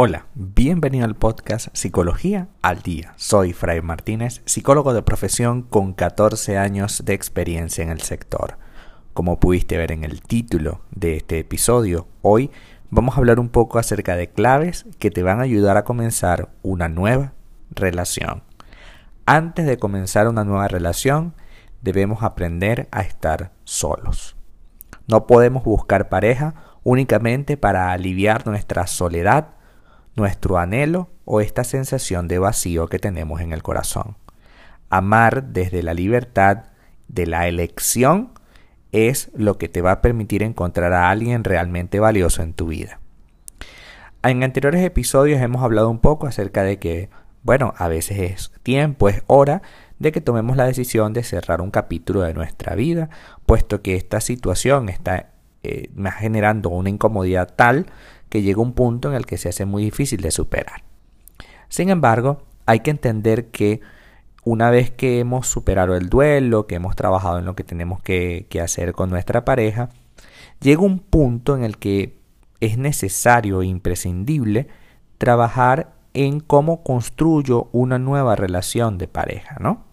Hola, bienvenido al podcast Psicología al Día. Soy Fray Martínez, psicólogo de profesión con 14 años de experiencia en el sector. Como pudiste ver en el título de este episodio, hoy vamos a hablar un poco acerca de claves que te van a ayudar a comenzar una nueva relación. Antes de comenzar una nueva relación, debemos aprender a estar solos. No podemos buscar pareja únicamente para aliviar nuestra soledad nuestro anhelo o esta sensación de vacío que tenemos en el corazón. Amar desde la libertad de la elección es lo que te va a permitir encontrar a alguien realmente valioso en tu vida. En anteriores episodios hemos hablado un poco acerca de que, bueno, a veces es tiempo, es hora de que tomemos la decisión de cerrar un capítulo de nuestra vida, puesto que esta situación está eh, generando una incomodidad tal que llega un punto en el que se hace muy difícil de superar. Sin embargo, hay que entender que una vez que hemos superado el duelo, que hemos trabajado en lo que tenemos que, hacer con nuestra pareja, llega un punto en el que es necesario e imprescindible trabajar en cómo construyo una nueva relación de pareja, ¿no?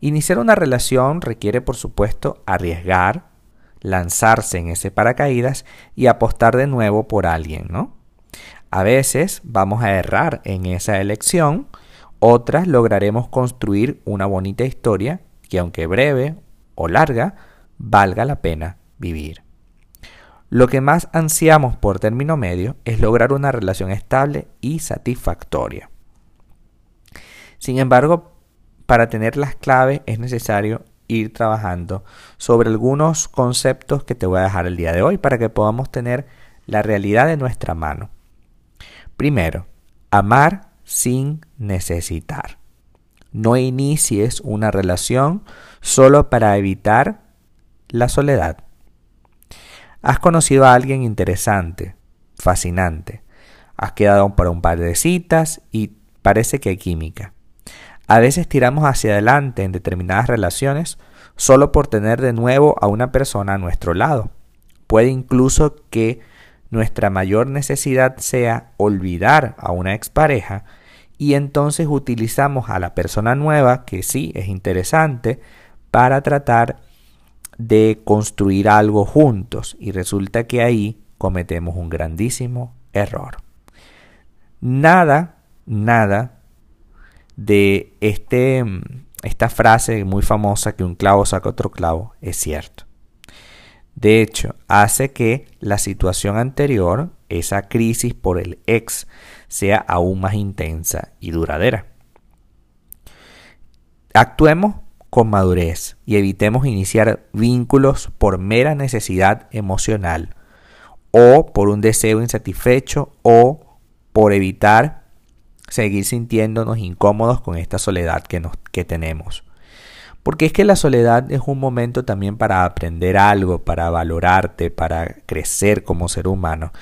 Iniciar una relación requiere, por supuesto, arriesgar, lanzarse en ese paracaídas y apostar de nuevo por alguien, ¿no? A veces vamos a errar en esa elección, otras lograremos construir una bonita historia que aunque breve o larga, valga la pena vivir. Lo que más ansiamos por término medio es lograr una relación estable y satisfactoria. Sin embargo, para tener las claves es necesario ir trabajando sobre algunos conceptos que te voy a dejar el día de hoy para que podamos tener la realidad de nuestra mano. Primero, amar sin necesitar. No inicies una relación solo para evitar la soledad. Has conocido a alguien interesante, fascinante. Has quedado para un par de citas y parece que hay química. A veces tiramos hacia adelante en determinadas relaciones solo por tener de nuevo a una persona a nuestro lado. Puede incluso que nuestra mayor necesidad sea olvidar a una expareja y entonces utilizamos a la persona nueva, que sí es interesante, para tratar de construir algo juntos y resulta que ahí cometemos un grandísimo error. Nada, nada de este, esta frase muy famosa que un clavo saca otro clavo es cierto. De hecho, hace que la situación anterior, esa crisis por el ex, sea aún más intensa y duradera. Actuemos con madurez y evitemos iniciar vínculos por mera necesidad emocional o por un deseo insatisfecho o por evitar seguir sintiéndonos incómodos con esta soledad que, nos, que tenemos. Porque es que la soledad es un momento también para aprender algo, para valorarte, para crecer como ser humano.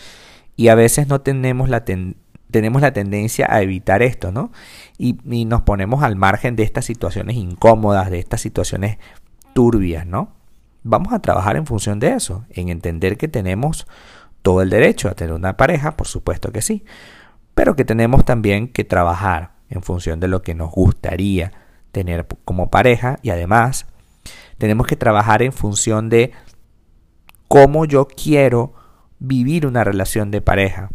Y a veces no tenemos la, tenemos la tendencia a evitar esto, ¿no? Y, y, nos ponemos al margen de estas situaciones incómodas, de estas situaciones turbias, ¿no? Vamos a trabajar en función de eso, en entender que tenemos todo el derecho a tener una pareja, por supuesto que sí, pero que tenemos también que trabajar en función de lo que nos gustaría tener como pareja y además tenemos que trabajar en función de cómo yo quiero vivir una relación de pareja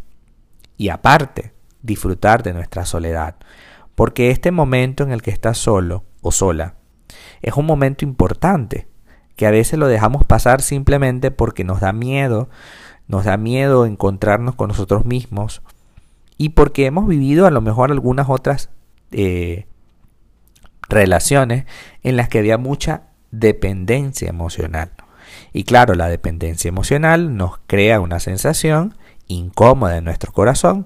y aparte disfrutar de nuestra soledad. Porque este momento en el que estás solo o sola es un momento importante que a veces lo dejamos pasar simplemente porque nos da miedo, nos da miedo encontrarnos con nosotros mismos y porque hemos vivido a lo mejor algunas otras eh, relaciones en las que había mucha dependencia emocional. Y claro, la dependencia emocional nos crea una sensación incómoda en nuestro corazón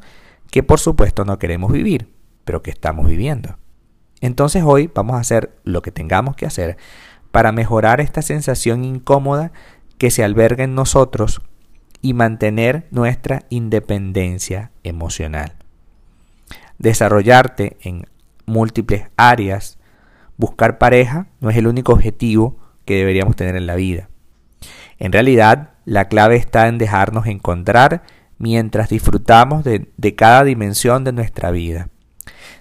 que por supuesto no queremos vivir, pero que estamos viviendo. Entonces hoy vamos a hacer lo que tengamos que hacer para mejorar esta sensación incómoda que se alberga en nosotros y mantener nuestra independencia emocional. Desarrollarte en múltiples áreas, buscar pareja no es el único objetivo que deberíamos tener en la vida. En realidad, la clave está en dejarnos encontrar mientras disfrutamos de, de cada dimensión de nuestra vida.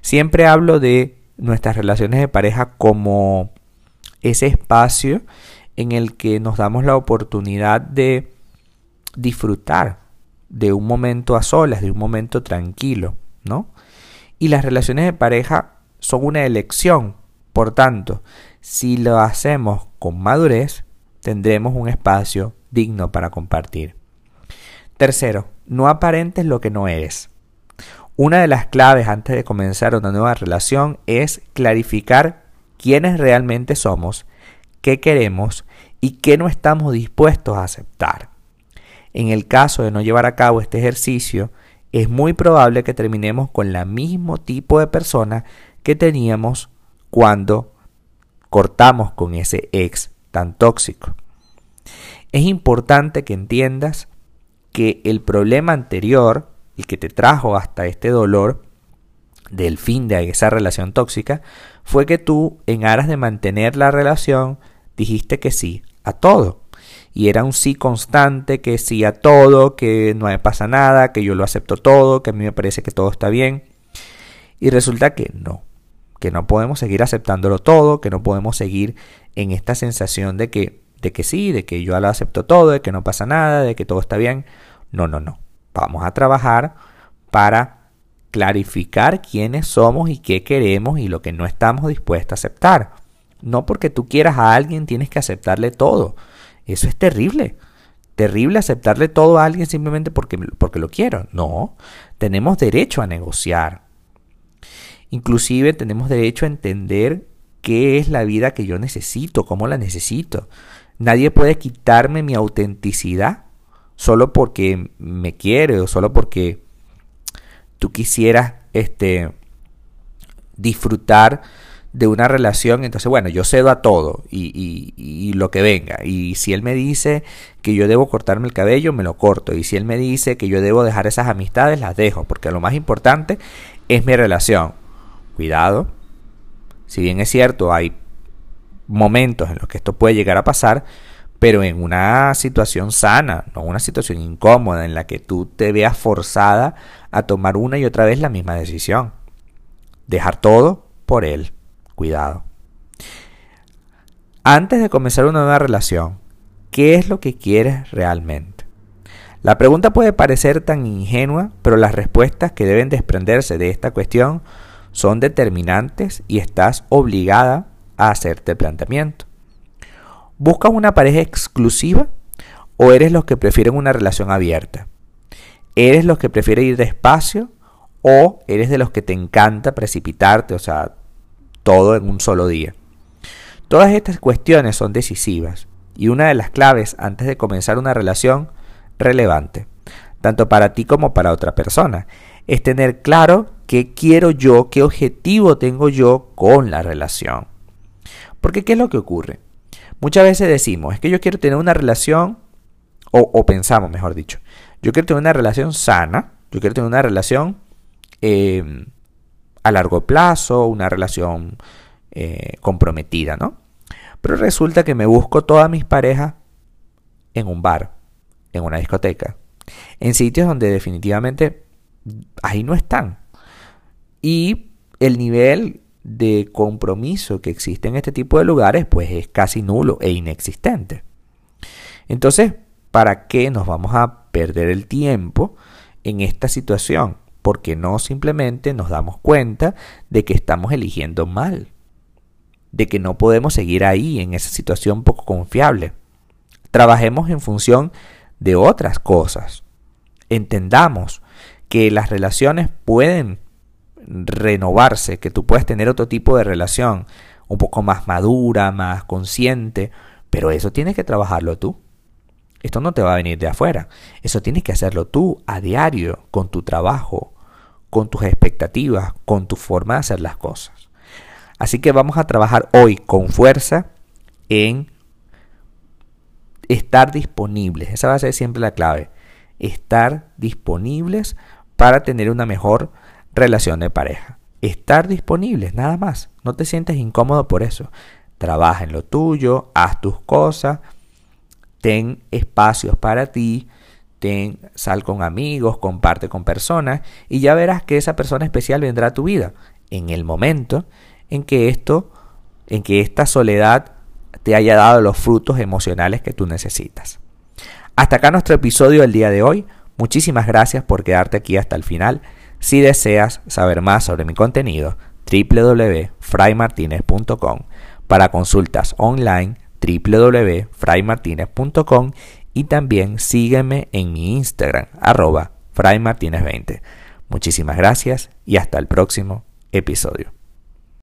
Siempre hablo de nuestras relaciones de pareja como ese espacio en el que nos damos la oportunidad de disfrutar de un momento a solas, de un momento tranquilo, ¿no? Y las relaciones de pareja son una elección. Por tanto, si lo hacemos con madurez, tendremos un espacio digno para compartir. Tercero, no aparentes lo que no eres. Una de las claves antes de comenzar una nueva relación es clarificar quiénes realmente somos, qué queremos y qué no estamos dispuestos a aceptar. En el caso de no llevar a cabo este ejercicio, es muy probable que terminemos con el mismo tipo de persona que teníamos cuando cortamos con ese ex tan tóxico. Es importante que entiendas que el problema anterior, el que te trajo hasta este dolor del fin de esa relación tóxica, fue que tú, en aras de mantener la relación, dijiste que sí a todo. Y era un sí constante, que sí a todo, que no me pasa nada, que yo lo acepto todo, que a mí me parece que todo está bien. Y resulta que no, que no podemos seguir aceptándolo todo, que no podemos seguir en esta sensación de que, de que sí, de que yo lo acepto todo, de que no pasa nada, de que todo está bien. No, no, no. Vamos a trabajar para clarificar quiénes somos y qué queremos y lo que no estamos dispuestos a aceptar. No porque tú quieras a alguien tienes que aceptarle todo. Eso es terrible. Terrible aceptarle todo a alguien simplemente porque, porque lo quiero. No, tenemos derecho a negociar. Inclusive tenemos derecho a entender qué es la vida que yo necesito, cómo la necesito. Nadie puede quitarme mi autenticidad solo porque me quiere o solo porque tú quisieras este, disfrutar de una relación, entonces bueno, yo cedo a todo y, y, lo que venga. Y si él me dice que yo debo cortarme el cabello, me lo corto. Y si él me dice que yo debo dejar esas amistades, las dejo, porque lo más importante es mi relación. Cuidado, si bien es cierto, hay momentos en los que esto puede llegar a pasar, pero en una situación sana, no una situación incómoda en la que tú te veas forzada a tomar una y otra vez la misma decisión. Dejar todo por él. Cuidado. Antes de comenzar una nueva relación, ¿qué es lo que quieres realmente? La pregunta puede parecer tan ingenua, pero las respuestas que deben desprenderse de esta cuestión son determinantes y estás obligada a hacerte el planteamiento. ¿Buscas una pareja exclusiva o eres los que prefieren una relación abierta? ¿Eres los que prefieren ir despacio o eres de los que te encanta precipitarte, o sea, todo en un solo día. Todas estas cuestiones son decisivas y una de las claves antes de comenzar una relación relevante, tanto para ti como para otra persona, es tener claro qué quiero yo, qué objetivo tengo yo con la relación. Porque ¿qué es lo que ocurre? Muchas veces decimos, es que yo quiero tener una relación, o, pensamos, mejor dicho, yo quiero tener una relación sana, yo quiero tener una relación eh, a largo plazo, una relación eh, comprometida, ¿no? Pero resulta que me busco todas mis parejas en un bar, en una discoteca, en sitios donde definitivamente ahí no están. Y el nivel de compromiso que existe en este tipo de lugares pues es casi nulo e inexistente. Entonces, ¿para qué nos vamos a perder el tiempo en esta situación? Porque no simplemente nos damos cuenta de que estamos eligiendo mal, de que no podemos seguir ahí en esa situación poco confiable. Trabajemos en función de otras cosas. Entendamos que las relaciones pueden renovarse, que tú puedes tener otro tipo de relación, un poco más madura, más consciente, pero eso tienes que trabajarlo tú. Esto no te va a venir de afuera. Eso tienes que hacerlo tú a diario, con tu trabajo, con tus expectativas, con tu forma de hacer las cosas. Así que vamos a trabajar hoy con fuerza en estar disponibles. Esa va a ser siempre la clave. Estar disponibles para tener una mejor relación de pareja. Estar disponibles, nada más. No te sientes incómodo por eso. Trabaja en lo tuyo, haz tus cosas, ten espacios para ti, ten, sal con amigos, comparte con personas y ya verás que esa persona especial vendrá a tu vida en el momento en que esto, en que esta soledad te haya dado los frutos emocionales que tú necesitas. Hasta acá nuestro episodio del día de hoy. Muchísimas gracias por quedarte aquí hasta el final. Si deseas saber más sobre mi contenido, www.fraymartinez.com. Para consultas online, www.fraymartinez.com y también sígueme en mi Instagram, arroba fraymartinez20. Muchísimas gracias y hasta el próximo episodio.